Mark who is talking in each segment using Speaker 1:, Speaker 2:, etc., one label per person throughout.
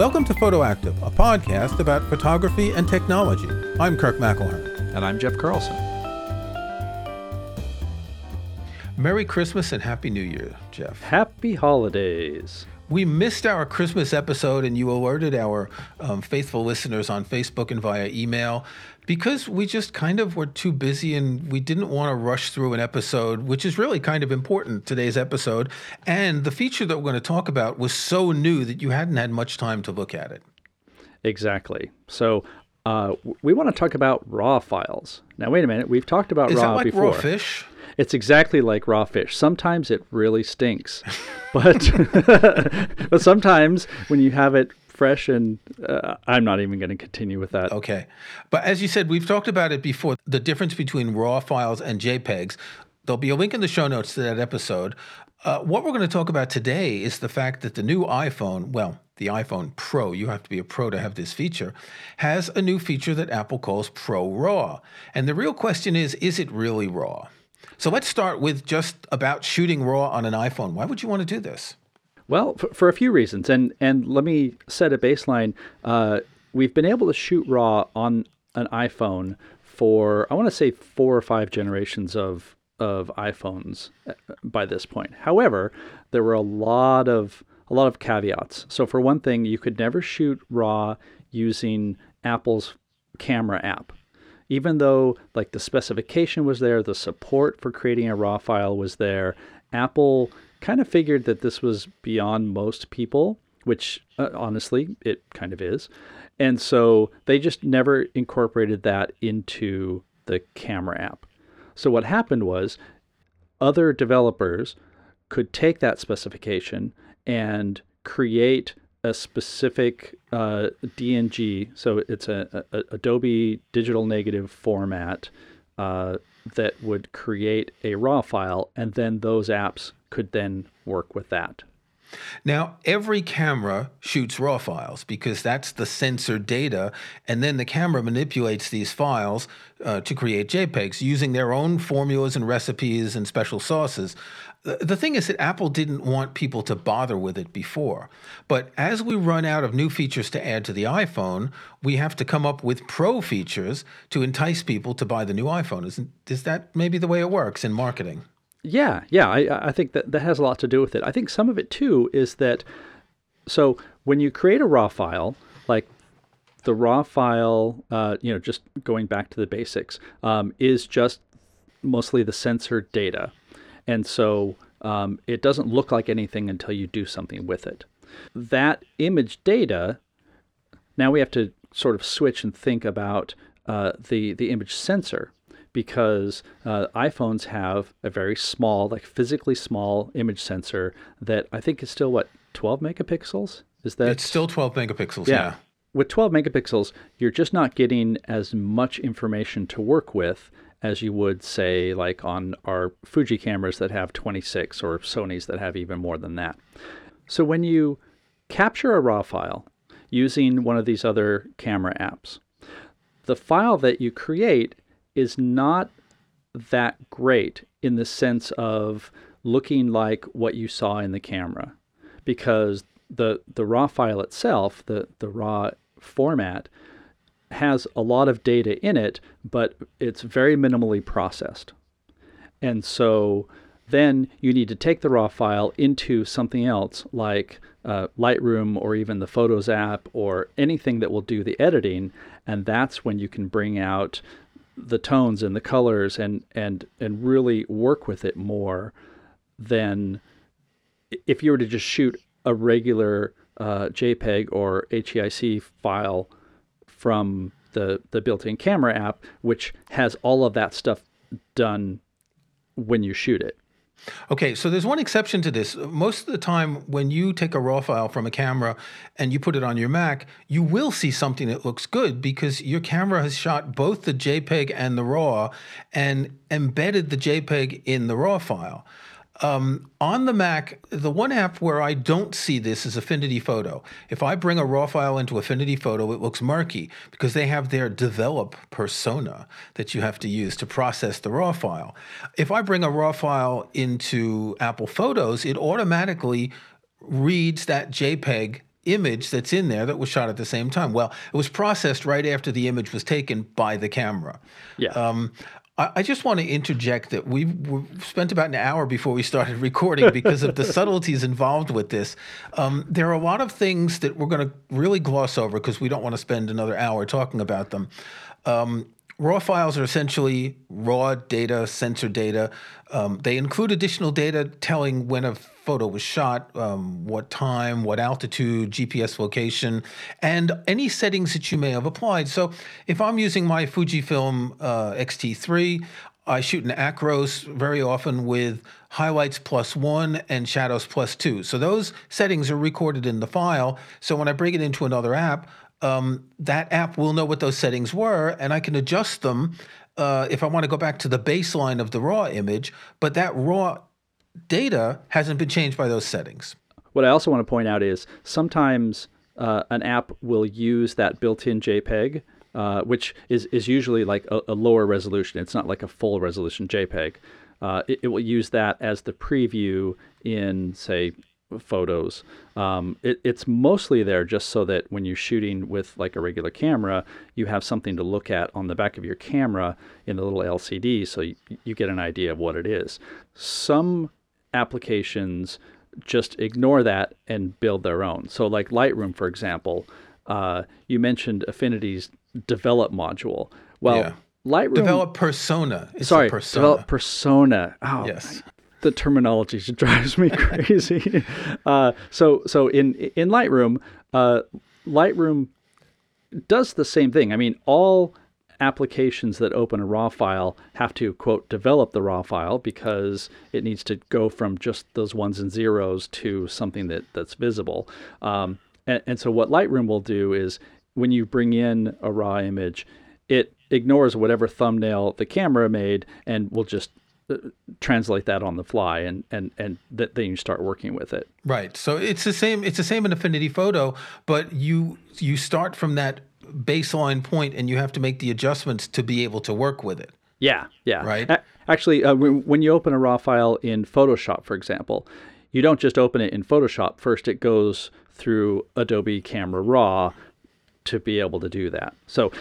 Speaker 1: Welcome to Photoactive, a podcast about photography and technology. I'm Kirk McElhearn.
Speaker 2: And I'm Jeff Carlson.
Speaker 1: Merry Christmas and Happy New Year, Jeff.
Speaker 2: Happy holidays.
Speaker 1: We missed our Christmas episode, and you alerted our um, faithful listeners on Facebook and via email because we just kind of were too busy and we didn't want to rush through an episode, which is really kind of important, today's episode. And the feature that we're going to talk about was so new that you hadn't had much time to look at it.
Speaker 2: Exactly. So uh, we want to talk about raw files. Now, wait a minute. We've talked about
Speaker 1: is
Speaker 2: raw
Speaker 1: that like
Speaker 2: before.
Speaker 1: raw fish?
Speaker 2: It's exactly like raw fish. Sometimes it really stinks, but but sometimes when you have it fresh and uh, I'm not even going to continue with that.
Speaker 1: Okay, but as you said, we've talked about it before. The difference between raw files and JPEGs. There'll be a link in the show notes to that episode. Uh, what we're going to talk about today is the fact that the new iPhone, well, the iPhone Pro, you have to be a pro to have this feature, has a new feature that Apple calls Pro RAW. And the real question is is it really RAW? So let's start with just about shooting RAW on an iPhone. Why would you want to do this?
Speaker 2: Well, for, for a few reasons, and and let me set a baseline. Uh, we've been able to shoot RAW on an iPhone for I want to say four or five generations of of iPhones uh, by this point. However, there were a lot of a lot of caveats. So for one thing, you could never shoot RAW using Apple's camera app even though like the specification was there, the support for creating a raw file was there, Apple kind of figured that this was beyond most people, which uh, honestly it kind of is. And so they just never incorporated that into the camera app. So what happened was other developers could take that specification and create a specific uh, DNG, so it's a, a, Adobe Digital Negative format uh, that would create a RAW file, and then those apps could then work with that.
Speaker 1: Now, every camera shoots RAW files because that's the sensor data, and then the camera manipulates these files uh, to create JPEGs using their own formulas and recipes and special sauces. The thing is that Apple didn't want people to bother with it before. But as we run out of new features to add to the iPhone, we have to come up with pro features to entice people to buy the new iPhone. Isn't, is that maybe the way it works in marketing?
Speaker 2: Yeah, yeah, I, I think that that has a lot to do with it. I think some of it too is that so when you create a raw file, like the raw file, uh, you know, just going back to the basics, um, is just mostly the sensor data, and so um, it doesn't look like anything until you do something with it. That image data, now we have to sort of switch and think about uh, the the image sensor because uh, iPhones have a very small, like physically small image sensor that I think is still what 12 megapixels. Is that?
Speaker 1: It's still 12 megapixels. Yeah. yeah.
Speaker 2: With 12 megapixels, you're just not getting as much information to work with as you would say like on our Fuji cameras that have 26 or Sony's that have even more than that. So when you capture a raw file using one of these other camera apps, the file that you create is not that great in the sense of looking like what you saw in the camera because the the raw file itself the the raw format has a lot of data in it but it's very minimally processed. And so then you need to take the raw file into something else like uh, Lightroom or even the Photos app or anything that will do the editing, and that's when you can bring out the tones and the colors and and and really work with it more than if you were to just shoot a regular uh, JPEG or HEIC file from the the built-in camera app, which has all of that stuff done when you shoot it.
Speaker 1: Okay, so there's one exception to this. Most of the time, when you take a RAW file from a camera and you put it on your Mac, you will see something that looks good because your camera has shot both the JPEG and the RAW and embedded the JPEG in the RAW file. Um, on the Mac, the one app where I don't see this is Affinity Photo. If I bring a RAW file into Affinity Photo, it looks murky because they have their develop persona that you have to use to process the RAW file. If I bring a RAW file into Apple Photos, it automatically reads that JPEG image that's in there that was shot at the same time. Well, it was processed right after the image was taken by the camera.
Speaker 2: Yeah.
Speaker 1: Um, I just want to interject that we spent about an hour before we started recording because of the subtleties involved with this. Um, there are a lot of things that we're going to really gloss over because we don't want to spend another hour talking about them. Um, raw files are essentially raw data, sensor data. Um, they include additional data telling when a photo was shot, um, what time, what altitude, GPS location, and any settings that you may have applied. So if I'm using my Fujifilm uh, X-T3, I shoot in Acros very often with highlights plus one and shadows plus two. So those settings are recorded in the file. So when I bring it into another app, um, that app will know what those settings were, and I can adjust them uh, if I want to go back to the baseline of the raw image. But that raw data hasn't been changed by those settings.
Speaker 2: What I also want to point out is sometimes uh, an app will use that built-in JPEG, uh, which is, is usually like a, a, lower resolution. It's not like a full resolution JPEG. Uh, it, it, will use that as the preview in, say, photos. Um, it, it's mostly there just so that when you're shooting with like a regular camera, you have something to look at on the back of your camera in a little LCD so you, you get an idea of what it is. Some applications just ignore that and build their own. So, like Lightroom, for example, uh, you mentioned Affinity's develop module. Well, yeah. Lightroom
Speaker 1: develop persona.
Speaker 2: It's sorry, persona. develop persona. Oh, yes the terminology just drives me crazy. uh, so so in in Lightroom, uh, Lightroom does the same thing. I mean, all applications that open a raw file have to quote develop the raw file because it needs to go from just those ones and zeros to something that that's visible. Um, and, and so what Lightroom will do is when you bring in a raw image, it ignores whatever thumbnail the camera made and will just translate that on the fly and and and th- then you start working with it
Speaker 1: right so it's the same it's the same in affinity photo but you you start from that baseline point and you have to make the adjustments to be able to work with it.
Speaker 2: Yeah yeah.
Speaker 1: Right?
Speaker 2: A- actually uh, when you open a raw file in photoshop for example you don't just open it in photoshop. First it goes through adobe camera raw to be able to do that. So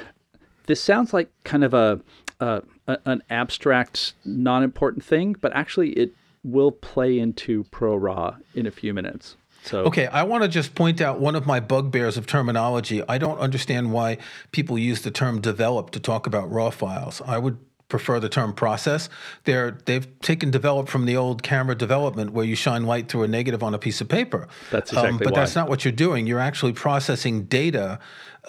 Speaker 2: this sounds like kind of a uh, an abstract, non important thing, but actually it will play into Pro Raw in a few minutes. So
Speaker 1: Okay, I want to just point out one of my bugbears of terminology. I don't understand why people use the term develop to talk about raw files. I would prefer the term process. They're they've taken develop from the old camera development where you shine light through a negative on a piece of paper.
Speaker 2: That's exactly um,
Speaker 1: But
Speaker 2: why.
Speaker 1: that's not what you're doing. You're actually processing data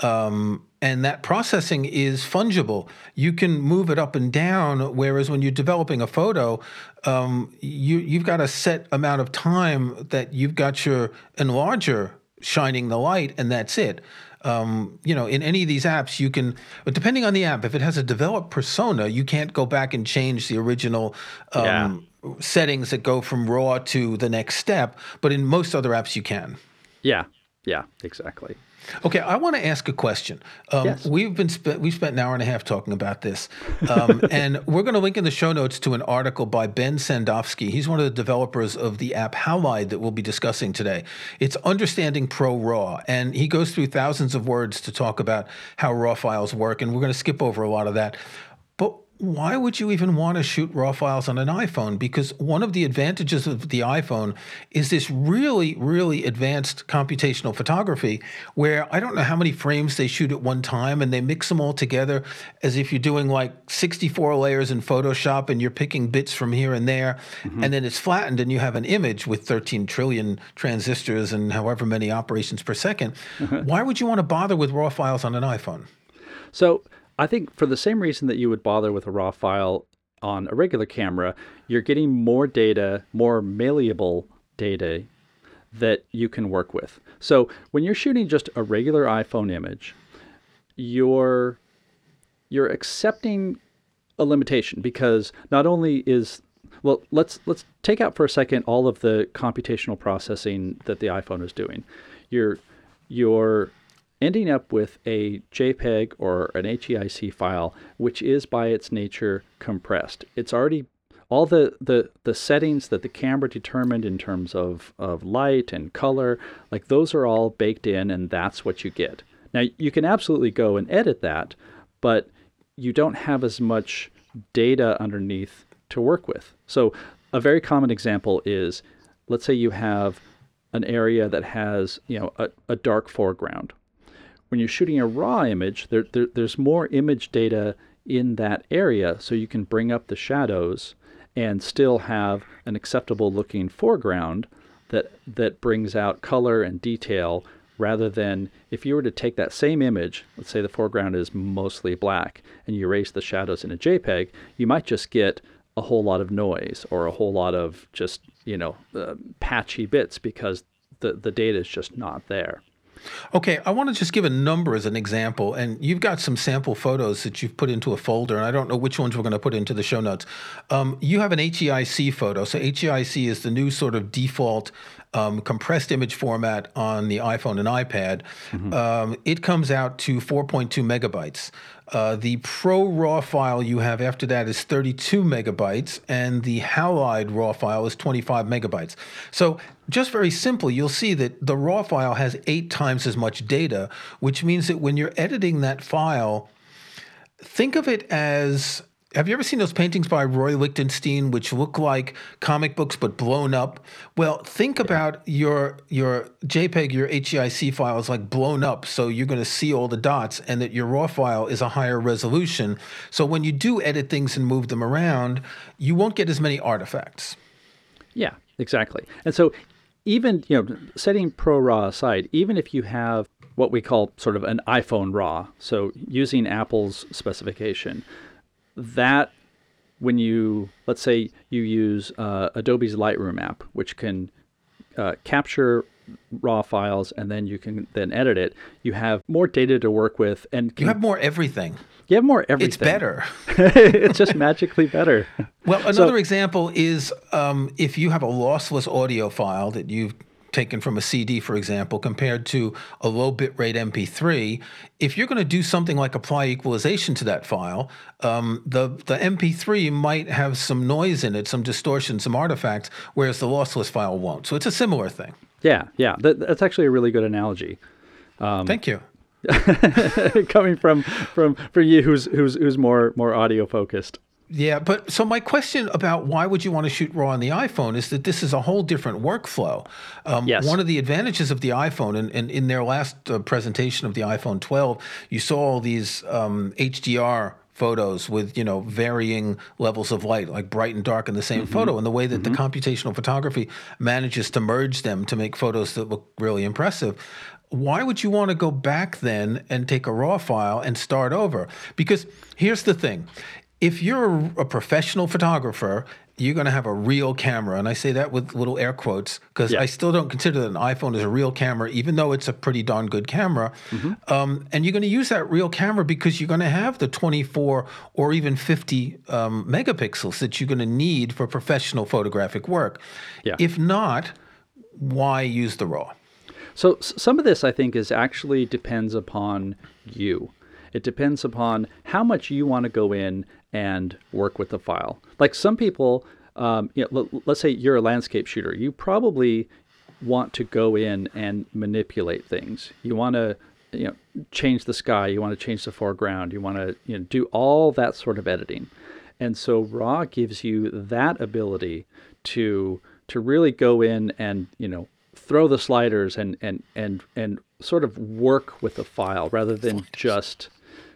Speaker 1: um, and that processing is fungible. You can move it up and down. Whereas when you're developing a photo, um, you you've got a set amount of time that you've got your enlarger shining the light, and that's it. Um, you know, in any of these apps, you can, but depending on the app, if it has a developed persona, you can't go back and change the original um, yeah. settings that go from raw to the next step. But in most other apps, you can.
Speaker 2: Yeah, yeah, exactly.
Speaker 1: Okay, I want to ask a question. Um,
Speaker 2: yes.
Speaker 1: We've been spe- we spent an hour and a half talking about this, um, and we're going to link in the show notes to an article by Ben Sandofsky. He's one of the developers of the app Halide that we'll be discussing today. It's Understanding Pro Raw, and he goes through thousands of words to talk about how raw files work, and we're going to skip over a lot of that why would you even want to shoot raw files on an iPhone? Because one of the advantages of the iPhone is this really, really advanced computational photography where I don't know how many frames they shoot at one time and they mix them all together as if you're doing like 64 layers in Photoshop and you're picking bits from here and there. Mm-hmm. And then it's flattened and you have an image with 13 trillion transistors and however many operations per 2nd mm-hmm. Why would you want to bother with raw files on an iPhone?
Speaker 2: So, I think for the same reason that you would bother with a raw file on a regular camera, you're getting more data, more malleable data that you can work with. So when you're shooting just a regular iPhone image, you're you're accepting a limitation because not only is well let's let's take out for a second all of the computational processing that the iPhone is doing. You're you're ending up with a JPEG or an HEIC file, which is by its nature compressed. It's already all the, the, the settings that the camera determined in terms of, of light and color, like those are all baked in and that's what you get. Now you can absolutely go and edit that, but you don't have as much data underneath to work with. So a very common example is let's say you have an area that has you know a, a dark foreground. When you're shooting a raw image, there, there, there's more image data in that area, so you can bring up the shadows and still have an acceptable looking foreground that that brings out color and detail rather than if you were to take that same image, let's say the foreground is mostly black, and you erase the shadows in a JPEG, you might just get a whole lot of noise or a whole lot of just you know uh, patchy bits because the the data is just not there.
Speaker 1: Okay, I want to just give a number as an example, and you've got some sample photos that you've put into a folder, and I don't know which ones we're going to put into the show notes. Um, you have an HEIC photo, so HEIC is the new sort of default um, compressed image format on the iPhone and iPad. Mm-hmm. Um, it comes out to 4.2 megabytes. Uh, the Pro RAW file you have after that is 32 megabytes, and the Halide RAW file is 25 megabytes. So, just very simple, you'll see that the RAW file has eight times as much data, which means that when you're editing that file, think of it as have you ever seen those paintings by Roy Lichtenstein, which look like comic books but blown up? Well, think about your your JPEG, your HEIC file is like blown up, so you're going to see all the dots, and that your RAW file is a higher resolution. So when you do edit things and move them around, you won't get as many artifacts.
Speaker 2: Yeah, exactly. And so even you know, setting Pro RAW aside, even if you have what we call sort of an iPhone RAW, so using Apple's specification that when you let's say you use uh, Adobe's Lightroom app, which can uh, capture raw files and then you can then edit it, you have more data to work with, and
Speaker 1: can, you have more everything.
Speaker 2: You have more everything.
Speaker 1: It's better.
Speaker 2: it's just magically better.
Speaker 1: Well, another so, example is um, if you have a lossless audio file that you've taken from a CD, for example, compared to a low bitrate MP3, if you're going to do something like apply equalization to that file, um, the the MP3 might have some noise in it, some distortion, some artifacts, whereas the lossless file won't. So it's a similar thing.
Speaker 2: Yeah, yeah, that, that's actually a really good analogy.
Speaker 1: Um, Thank you.
Speaker 2: coming from from for you who's who's who's more more audio focused.
Speaker 1: Yeah, but so my question about why would you want to shoot RAW on the iPhone is that this is a whole different workflow. Um, yes. One of the advantages of the iPhone, and, and in their last uh, presentation of the iPhone 12, you saw all these um, HDR photos with you know varying levels of light like bright and dark in the same mm-hmm. photo and the way that mm-hmm. the computational photography manages to merge them to make photos that look really impressive why would you want to go back then and take a raw file and start over because here's the thing if you're a professional photographer, you're going to have a real camera. And I say that with little air quotes because yeah. I still don't consider that an iPhone is a real camera, even though it's a pretty darn good camera. Mm-hmm. Um, and you're going to use that real camera because you're going to have the 24 or even 50 um, megapixels that you're going to need for professional photographic work. Yeah. If not, why use the RAW?
Speaker 2: So some of this, I think, is actually depends upon you. It depends upon how much you want to go in and work with the file. Like some people, um, you know, l- let's say you're a landscape shooter, you probably want to go in and manipulate things. You want to you know change the sky, you want to change the foreground, you want to you know do all that sort of editing. And so raw gives you that ability to to really go in and you know throw the sliders and and and and sort of work with the file rather than just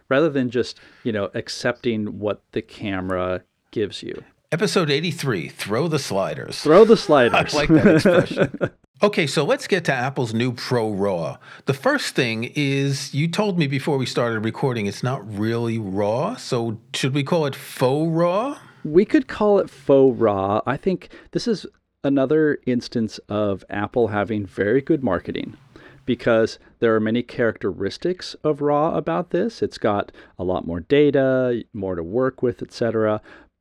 Speaker 2: rather than just, you know, accepting what the camera gives you.
Speaker 1: Episode 83 Throw the Sliders.
Speaker 2: Throw the sliders.
Speaker 1: I like that expression. okay, so let's get to Apple's new Pro RAW. The first thing is you told me before we started recording it's not really RAW. So should we call it faux RAW?
Speaker 2: We could call it faux RAW. I think this is another instance of Apple having very good marketing because there are many characteristics of RAW about this. It's got a lot more data, more to work with, etc.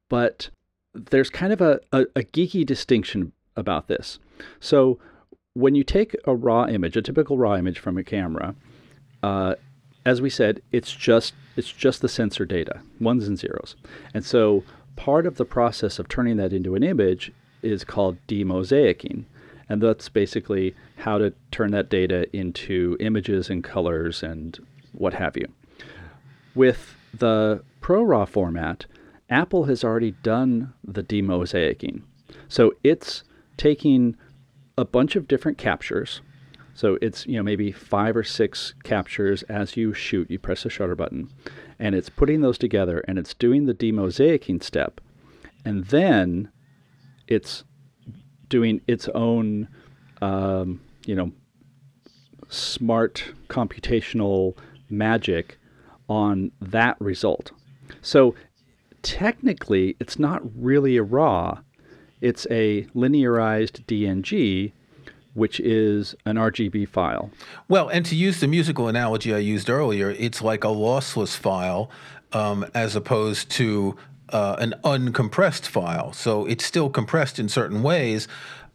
Speaker 2: But there's kind of a, a, a geeky distinction about this. So when you take a raw image, a typical raw image from a camera, uh, as we said, it's just it's just the sensor data, ones and zeros. And so part of the process of turning that into an image is called demosaicing. And that's basically how to turn that data into images and colors and what have you. With the ProRAW format, Apple has already done the demosaicing. So it's taking a bunch of different captures. So it's, you know, maybe five or six captures as you shoot, you press the shutter button, and it's putting those together and it's doing the demosaicing step. And then it's doing its own, um, you know, smart computational magic on that result. So technically, it's not really a RAW, it's a linearized DNG, which is an RGB file.
Speaker 1: Well, and to use the musical analogy I used earlier, it's like a lossless file um, as opposed to uh, an uncompressed file. So it's still compressed in certain ways.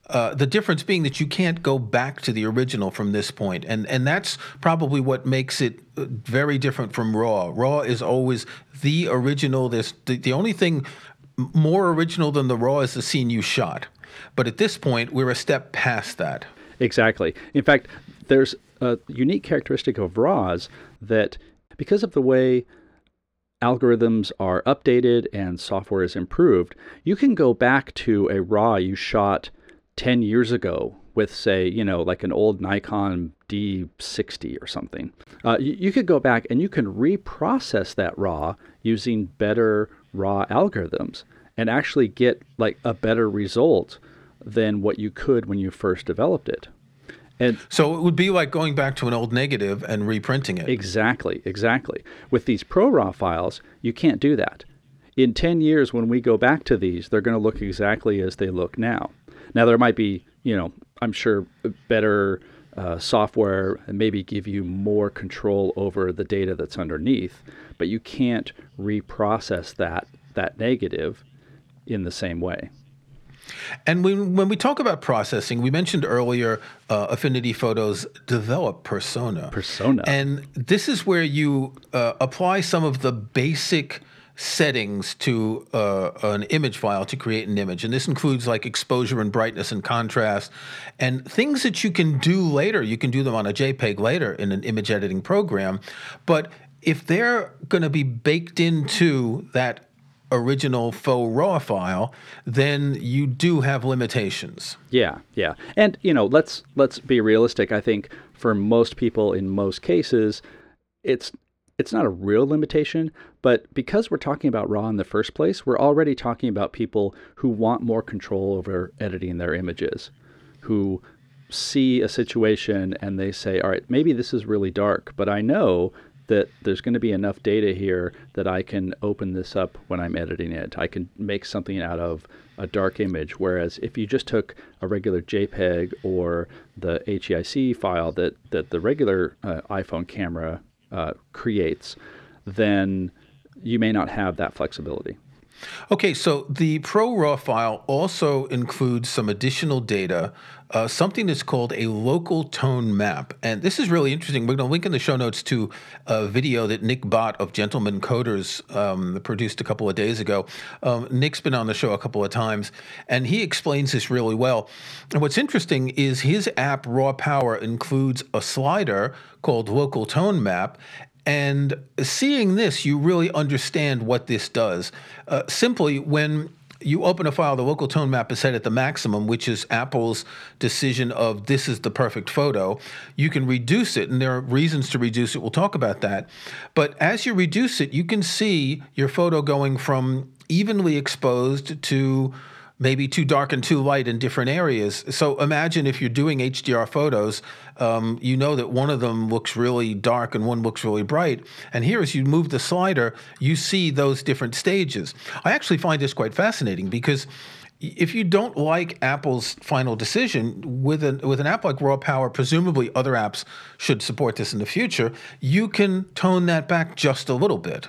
Speaker 1: Uh, the difference being that you can't go back to the original from this point, and and that's probably what makes it uh, very different from RAW. RAW is always the original. This the, the only thing more original than the RAW is the scene you shot. But at this point, we're a step past that.
Speaker 2: Exactly. In fact, there's a unique characteristic of RAWs that because of the way algorithms are updated and software is improved, you can go back to a RAW you shot 10 years ago with, say, you know, like an old Nikon D60 or something. Uh, you, you could go back and you can reprocess that RAW using better RAW algorithms and actually get like a better result than what you could when you first developed it.
Speaker 1: And so it would be like going back to an old negative and reprinting it.
Speaker 2: Exactly, exactly. With these ProRAW files, you can't do that. In 10 years, when we go back to these, they're going to look exactly as they look now. Now, there might be, you know, I'm sure better uh, software and maybe give you more control over the data that's underneath, but you can't reprocess that that negative in the same way.
Speaker 1: And when, when we talk about processing, we mentioned earlier uh, Affinity Photos develop persona.
Speaker 2: Persona.
Speaker 1: And this is where you uh, apply some of the basic settings to uh, an image file to create an image. And this includes like exposure and brightness and contrast and things that you can do later. You can do them on a JPEG later in an image editing program. But if they're going to be baked into that original faux raw file, then you do have limitations.
Speaker 2: Yeah, yeah. And you know, let's let's be realistic. I think for most people in most cases, it's it's not a real limitation, but because we're talking about RAW in the first place, we're already talking about people who want more control over editing their images, who see a situation and they say, all right, maybe this is really dark, but I know that there's going to be enough data here that I can open this up when I'm editing it. I can make something out of a dark image. Whereas if you just took a regular JPEG or the HEIC file that, that the regular uh, iPhone camera uh, creates, then you may not have that flexibility.
Speaker 1: Okay, so the Pro Raw file also includes some additional data, uh, something that's called a local tone map. And this is really interesting. We're going to link in the show notes to a video that Nick Bott of Gentlemen Coders um, produced a couple of days ago. Um, Nick's been on the show a couple of times, and he explains this really well. And what's interesting is his app, Raw Power, includes a slider called Local Tone Map, and seeing this, you really understand what this does. Uh, simply, when you open a file, the local tone map is set at the maximum, which is Apple's decision of this is the perfect photo. You can reduce it, and there are reasons to reduce it. We'll talk about that. But as you reduce it, you can see your photo going from evenly exposed to maybe too dark and too light in different areas. So imagine if you're doing HDR photos, um, you know that one of them looks really dark and one looks really bright. And here, as you move the slider, you see those different stages. I actually find this quite fascinating because if you don't like Apple's final decision with an with an app like Raw Power, presumably other apps should support this in the future. You can tone that back just a little bit.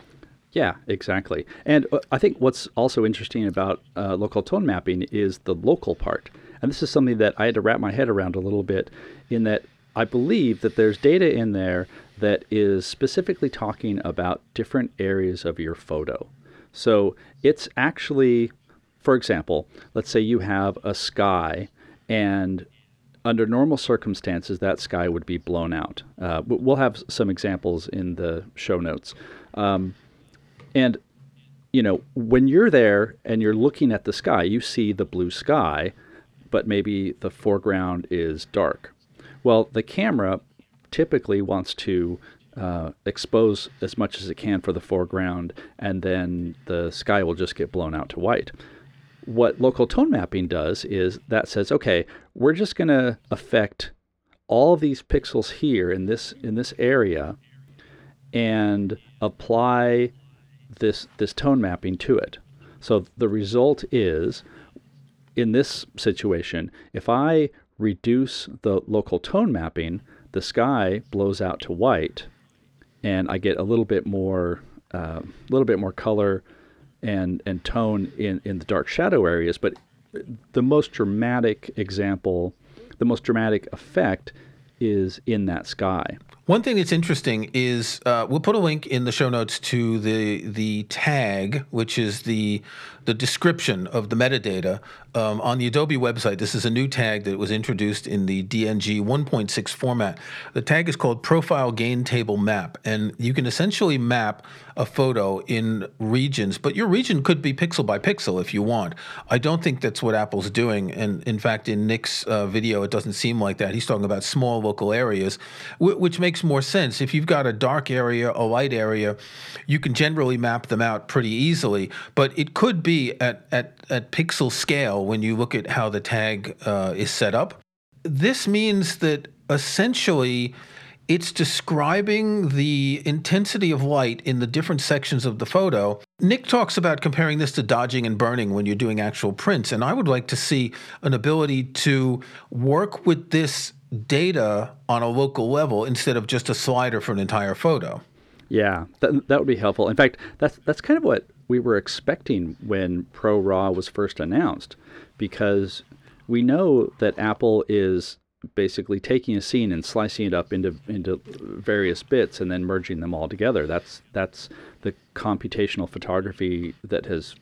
Speaker 2: Yeah, exactly. And uh, I think what's also interesting about uh, local tone mapping is the local part. And this is something that I had to wrap my head around a little bit in that I believe that there's data in there that is specifically talking about different areas of your photo. So it's actually, for example, let's say you have a sky and under normal circumstances, that sky would be blown out. Uh, we'll have some examples in the show notes. Um, and, you know, when you're there and you're looking at the sky, you see the blue sky, but maybe the foreground is dark. Well, the camera typically wants to uh, expose as much as it can for the foreground, and then the sky will just get blown out to white. What local tone mapping does is that says, okay, we're just going to affect all these pixels here in this in this area, and apply this this tone mapping to it. So the result is, in this situation, if I reduce the local tone mapping, the sky blows out to white, and I get a little bit more, a uh, little bit more color and and tone in in the dark shadow areas. But the most dramatic example, the most dramatic effect, is in that sky.
Speaker 1: One thing that's interesting is uh, we'll put a link in the show notes to the the tag, which is the the description of the metadata um, on the Adobe website. This is a new tag that was introduced in the DNG 1.6 format. The tag is called Profile Gain Table Map, and you can essentially map a photo in regions, but your region could be pixel by pixel if you want. I don't think that's what Apple's doing, and in fact, in Nick's uh, video, it doesn't seem like that. He's talking about small local areas, which makes more sense. If you've got a dark area, a light area, you can generally map them out pretty easily. But it could be at, at, at pixel scale when you look at how the tag uh, is set up. This means that essentially it's describing the intensity of light in the different sections of the photo. Nick talks about comparing this to dodging and burning when you're doing actual prints, and I would like to see an ability to work with this data on a local level instead of just a slider for an entire photo.
Speaker 2: Yeah, that, that would be helpful. In fact, that's that's kind of what we were expecting when Pro Raw was first announced, because we know that Apple is basically taking a scene and slicing it up into into various bits and then merging them all together. That's that's the computational photography that has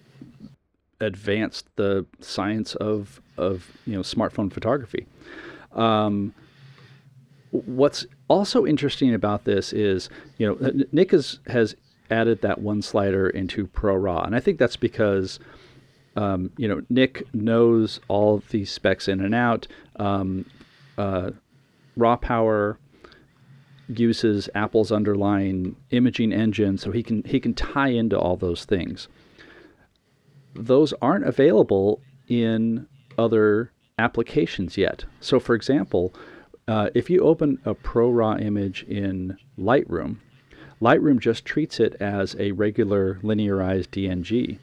Speaker 2: advanced the science of of you know smartphone photography. Um, what's also interesting about this is, you know, Nick has, has added that one slider into Pro Raw, and I think that's because, um, you know, Nick knows all these specs in and out. Um, uh, raw Power uses Apple's underlying imaging engine, so he can he can tie into all those things. Those aren't available in other applications yet. So, for example, uh, if you open a Pro Raw image in Lightroom, Lightroom just treats it as a regular linearized DNG.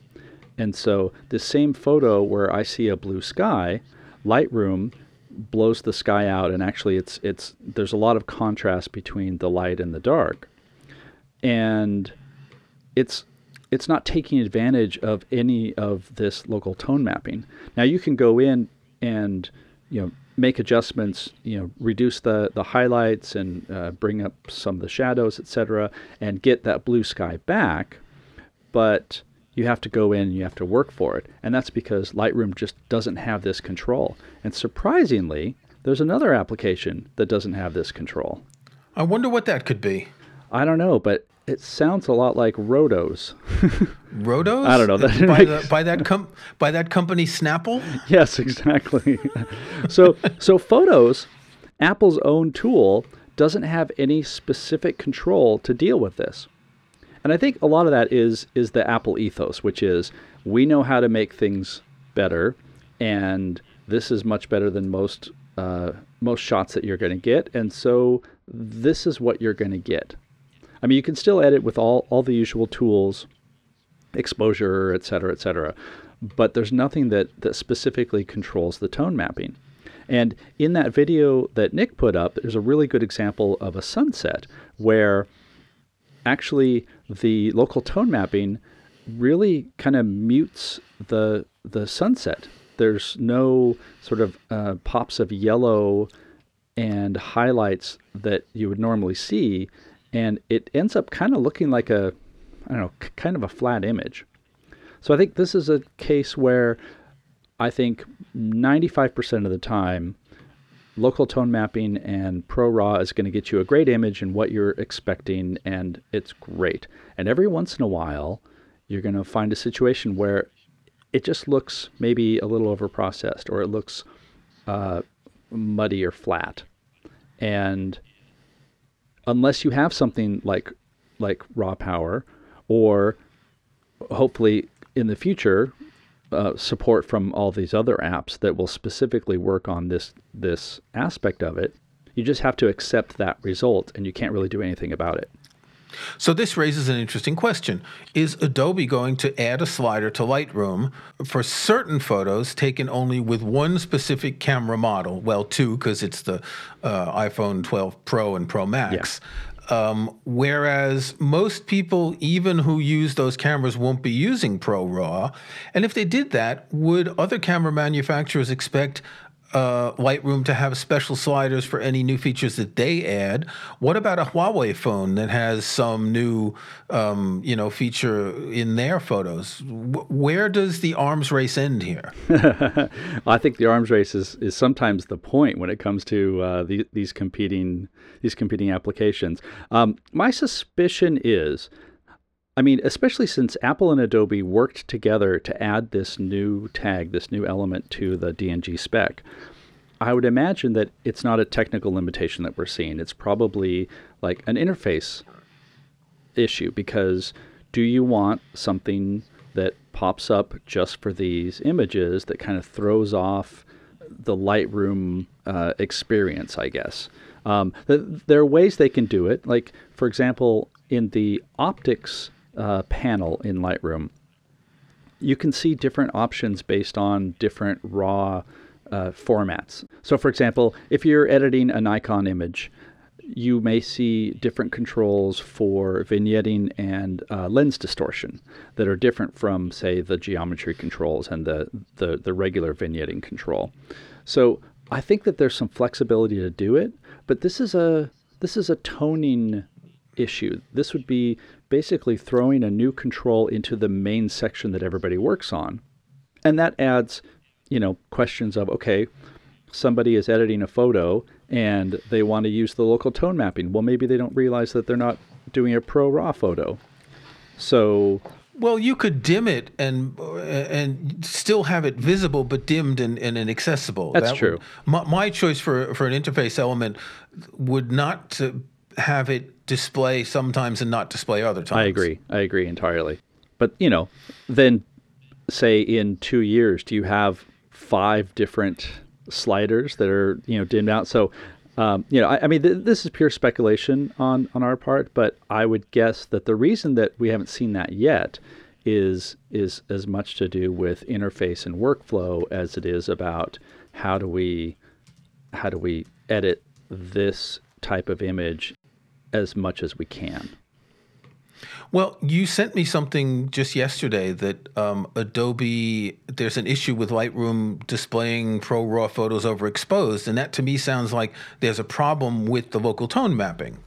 Speaker 2: And so, the same photo where I see a blue sky, Lightroom blows the sky out, and actually, it's it's there's a lot of contrast between the light and the dark, and it's it's not taking advantage of any of this local tone mapping. Now you can go in and you know make adjustments, you know, reduce the the highlights and uh, bring up some of the shadows, etc., and get that blue sky back. But you have to go in and you have to work for it, and that's because Lightroom just doesn't have this control. And surprisingly, there's another application that doesn't have this control.
Speaker 1: I wonder what that could be.
Speaker 2: I don't know, but it sounds a lot like Rotos.
Speaker 1: Rotos?
Speaker 2: I don't know.
Speaker 1: That by, the, by, that com- by that company Snapple?
Speaker 2: Yes, exactly. so so photos, Apple's own tool doesn't have any specific control to deal with this. And I think a lot of that is is the Apple ethos, which is we know how to make things better, and this is much better than most uh, most shots that you're going to get, and so this is what you're going to get. I mean, you can still edit with all, all the usual tools, exposure, et cetera, et cetera, but there's nothing that, that specifically controls the tone mapping. And in that video that Nick put up, there's a really good example of a sunset where actually the local tone mapping really kind of mutes the the sunset. There's no sort of uh, pops of yellow and highlights that you would normally see and it ends up kind of looking like a I don't know, kind of a flat image. So I think this is a case where I think 95% of the time, local tone mapping and Pro Raw is going to get you a great image and what you're expecting, and it's great. And every once in a while, you're going to find a situation where it just looks maybe a little overprocessed or it looks uh, muddy or flat. And unless you have something like like raw power or hopefully in the future uh, support from all these other apps that will specifically work on this this aspect of it you just have to accept that result and you can't really do anything about it
Speaker 1: so this raises an interesting question. Is Adobe going to add a slider to Lightroom for certain photos taken only with one specific camera model? Well, two, because it's the uh, iPhone 12 Pro and Pro Max. Yeah. Um, whereas most people, even who use those cameras, won't be using Pro RAW. And if they did that, would other camera manufacturers expect uh, Lightroom to have special sliders for any new features that they add. What about a Huawei phone that has some new, um, you know, feature in their photos? W- where does the arms race end here?
Speaker 2: I think the arms race is, is sometimes the point when it comes to uh, the, these competing these competing applications. Um, my suspicion is I mean, especially since Apple and Adobe worked together to add this new tag, this new element to the DNG spec, I would imagine that it's not a technical limitation that we're seeing. It's probably like an interface issue because do you want something that pops up just for these images that kind of throws off the Lightroom uh, experience, I guess? Um, there are ways they can do it. Like, for example, in the optics uh, panel in Lightroom, you can see different options based on different raw uh, formats. So, for example, if you're editing a Nikon image, you may see different controls for vignetting and uh, lens distortion that are different from, say, the geometry controls and the, the, the regular vignetting control. So I think that there's some flexibility to do it, but this is a this is a toning issue. This would be basically throwing a new control into the main section that everybody works on. And that adds, you know, questions of okay, somebody is editing a photo and they want to use the local tone mapping. Well, maybe they don't realize that they're not doing a pro raw photo. So
Speaker 1: well, you could dim it and uh, and still have it visible, but dimmed and, and inaccessible.
Speaker 2: That's that true. Would,
Speaker 1: my, my, choice for for an interface element would not have it display sometimes and not display other times.
Speaker 2: I agree. I agree entirely. But you know, then say in two years, do you have five different sliders that are you know dimmed out? So um, you know, I, I mean, th- this is pure speculation on on our part, but I would guess that the reason that we haven't seen that yet is is as much to do with interface and workflow as it is about how do we how do we edit this type of image as much as we can.
Speaker 1: Well, you sent me something just yesterday that um, Adobe, there's an issue with Lightroom displaying Pro RAW photos overexposed. And that to me sounds like there's a problem with the local tone mapping.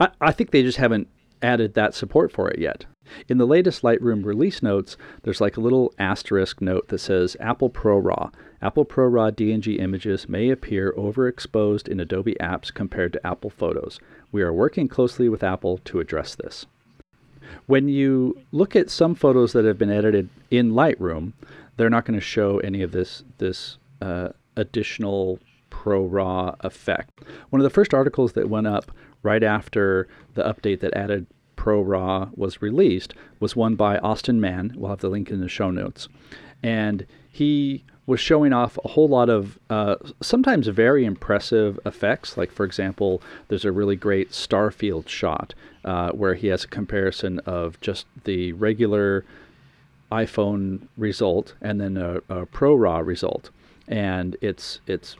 Speaker 2: I, I think they just haven't added that support for it yet. In the latest Lightroom release notes, there's like a little asterisk note that says Apple Pro RAW. Apple Pro RAW DNG images may appear overexposed in Adobe apps compared to Apple Photos. We are working closely with Apple to address this. When you look at some photos that have been edited in Lightroom, they're not going to show any of this this uh, additional Pro RAW effect. One of the first articles that went up right after the update that added Pro Raw was released was one by Austin Mann. We'll have the link in the show notes. And he was showing off a whole lot of uh, sometimes very impressive effects. Like, for example, there's a really great starfield shot uh, where he has a comparison of just the regular iPhone result and then a, a Pro Raw result. And it's it's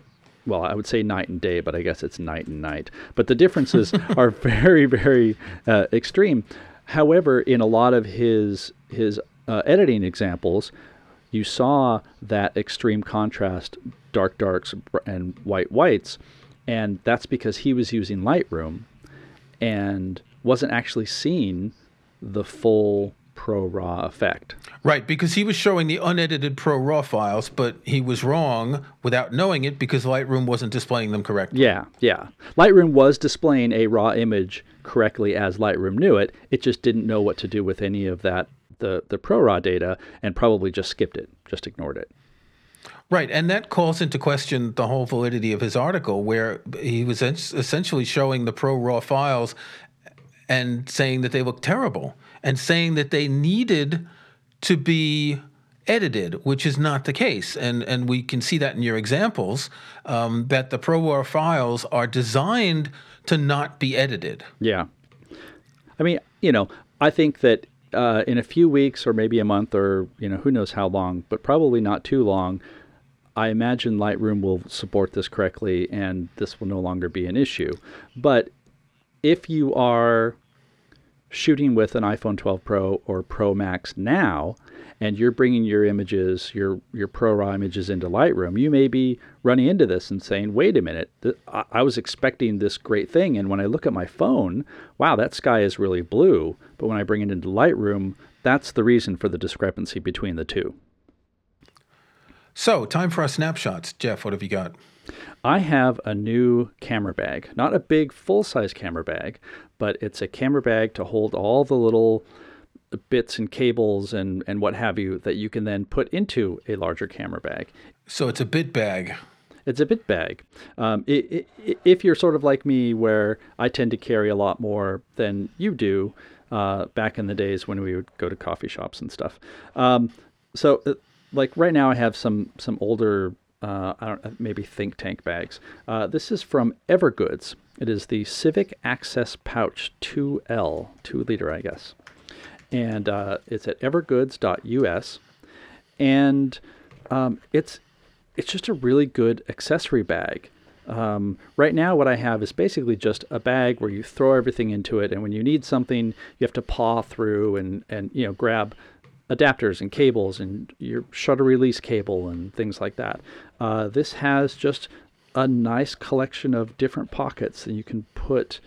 Speaker 2: well, I would say night and day, but I guess it's night and night. But the differences are very, very uh, extreme. However, in a lot of his his uh, editing examples, you saw that extreme contrast, dark darks and white whites, and that's because he was using Lightroom and wasn't actually seeing the full pro raw effect.
Speaker 1: Right, because he was showing the unedited pro raw files, but he was wrong without knowing it because Lightroom wasn't displaying them correctly.
Speaker 2: Yeah, yeah. Lightroom was displaying a raw image correctly as Lightroom knew it. It just didn't know what to do with any of that the the pro raw data and probably just skipped it, just ignored it.
Speaker 1: Right, and that calls into question the whole validity of his article, where he was essentially showing the pro raw files and saying that they look terrible and saying that they needed to be edited, which is not the case. And, and we can see that in your examples um, that the pro raw files are designed to not be edited.
Speaker 2: Yeah. I mean, you know, I think that uh, in a few weeks or maybe a month or, you know, who knows how long, but probably not too long, I imagine Lightroom will support this correctly and this will no longer be an issue. But if you are shooting with an iPhone 12 Pro or Pro Max now, and you're bringing your images, your your Pro RAW images into Lightroom, you may be running into this and saying, "Wait a minute, th- I-, I was expecting this great thing, and when I look at my phone, wow, that sky is really blue. But when I bring it into Lightroom, that's the reason for the discrepancy between the two.
Speaker 1: So, time for our snapshots. Jeff, what have you got?
Speaker 2: I have a new camera bag. Not a big full size camera bag, but it's a camera bag to hold all the little bits and cables and, and what have you that you can then put into a larger camera bag.
Speaker 1: So it's a bit bag.
Speaker 2: It's a bit bag. Um, it, it, if you're sort of like me, where I tend to carry a lot more than you do, uh, back in the days when we would go to coffee shops and stuff. Um, so, uh, like right now, I have some some older uh, I don't uh, maybe think tank bags. Uh, this is from Evergoods. It is the Civic Access Pouch 2L, two liter, I guess, and uh, it's at evergoods.us, and um, it's it's just a really good accessory bag. Um, right now, what I have is basically just a bag where you throw everything into it, and when you need something, you have to paw through and and you know grab adapters and cables and your shutter release cable and things like that. Uh, this has just a nice collection of different pockets and you can put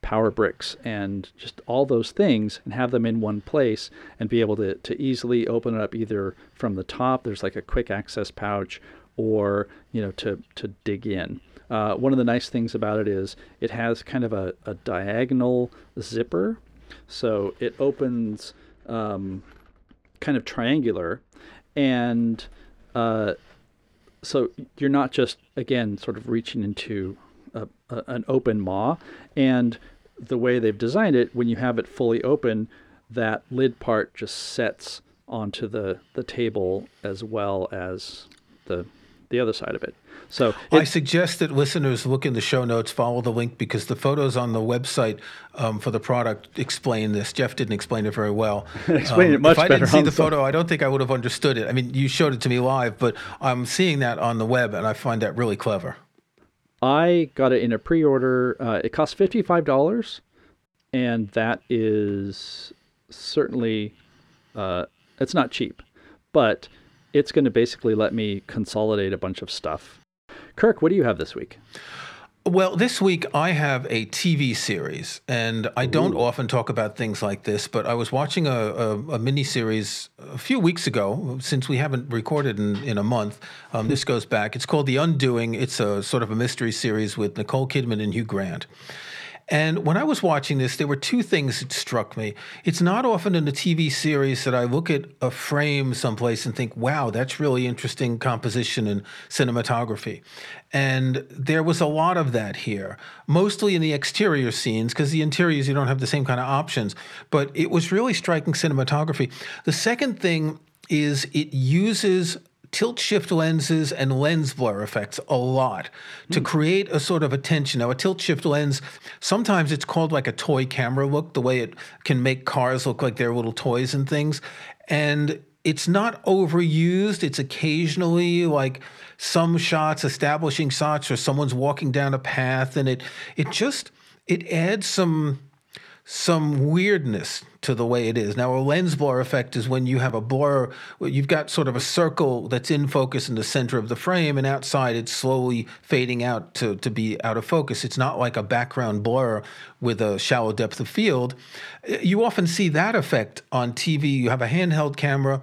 Speaker 2: power bricks and just all those things and have them in one place and be able to, to easily open it up either from the top there's like a quick access pouch or you know to, to dig in. Uh, one of the nice things about it is it has kind of a, a diagonal zipper. So it opens um, kind of triangular, and uh, so you're not just again sort of reaching into a, a, an open maw, and the way they've designed it, when you have it fully open, that lid part just sets onto the the table as well as the the other side of it. So
Speaker 1: I suggest that listeners look in the show notes, follow the link because the photos on the website um, for the product explain this. Jeff didn't explain it very well.
Speaker 2: explain um, it much
Speaker 1: better. If I
Speaker 2: didn't
Speaker 1: see the photo, I don't think I would have understood it. I mean, you showed it to me live, but I'm seeing that on the web, and I find that really clever.
Speaker 2: I got it in a pre-order. Uh, it cost fifty-five dollars, and that is certainly uh, it's not cheap, but it's going to basically let me consolidate a bunch of stuff Kirk, what do you have this week?
Speaker 1: Well, this week I have a TV series, and I don't often talk about things like this, but I was watching a, a, a mini series a few weeks ago, since we haven't recorded in, in a month. Um, this goes back. It's called The Undoing. It's a sort of a mystery series with Nicole Kidman and Hugh Grant. And when I was watching this, there were two things that struck me. It's not often in a TV series that I look at a frame someplace and think, wow, that's really interesting composition and cinematography. And there was a lot of that here, mostly in the exterior scenes, because the interiors, you don't have the same kind of options. But it was really striking cinematography. The second thing is it uses tilt shift lenses and lens blur effects a lot to mm. create a sort of attention. Now, a tilt shift lens, sometimes it's called like a toy camera look, the way it can make cars look like they're little toys and things. And it's not overused. It's occasionally like some shots, establishing shots, or someone's walking down a path, and it it just it adds some some weirdness to the way it is. Now, a lens blur effect is when you have a blur, you've got sort of a circle that's in focus in the center of the frame, and outside it's slowly fading out to, to be out of focus. It's not like a background blur with a shallow depth of field. You often see that effect on TV. You have a handheld camera,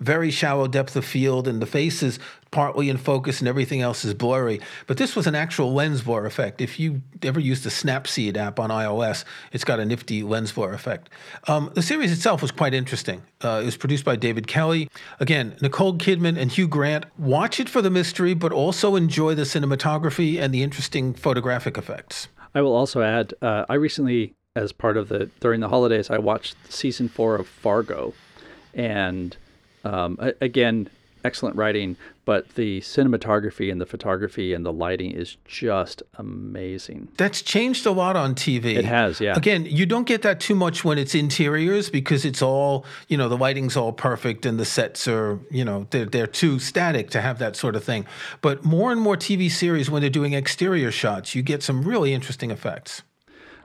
Speaker 1: very shallow depth of field, and the face is partly in focus and everything else is blurry. But this was an actual lens blur effect. If you ever used the Snapseed app on iOS, it's got a nifty lens blur effect. Um, the series itself was quite interesting. Uh, it was produced by David Kelley. Again, Nicole Kidman and Hugh Grant. Watch it for the mystery, but also enjoy the cinematography and the interesting photographic effects.
Speaker 2: I will also add, uh, I recently, as part of the during the holidays, I watched season four of Fargo, and um, again, excellent writing, but the cinematography and the photography and the lighting is just amazing.
Speaker 1: That's changed a lot on TV.
Speaker 2: It has, yeah.
Speaker 1: Again, you don't get that too much when it's interiors because it's all, you know, the lighting's all perfect and the sets are, you know, they're, they're too static to have that sort of thing. But more and more TV series, when they're doing exterior shots, you get some really interesting effects.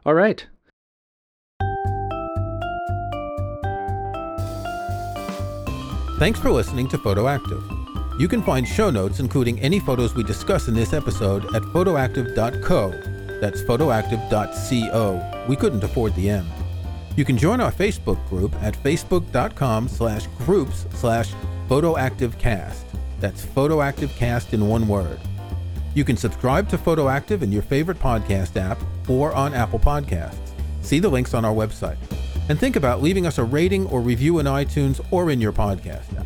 Speaker 2: All right.
Speaker 1: Thanks for listening to Photoactive. You can find show notes, including any photos we discuss in this episode, at photoactive.co. That's photoactive.co. We couldn't afford the M. You can join our Facebook group at facebook.com slash groups slash photoactivecast. That's photoactivecast in one word. You can subscribe to Photoactive in your favorite podcast app or on Apple Podcasts. See the links on our website and think about leaving us a rating or review in iTunes or in your podcast.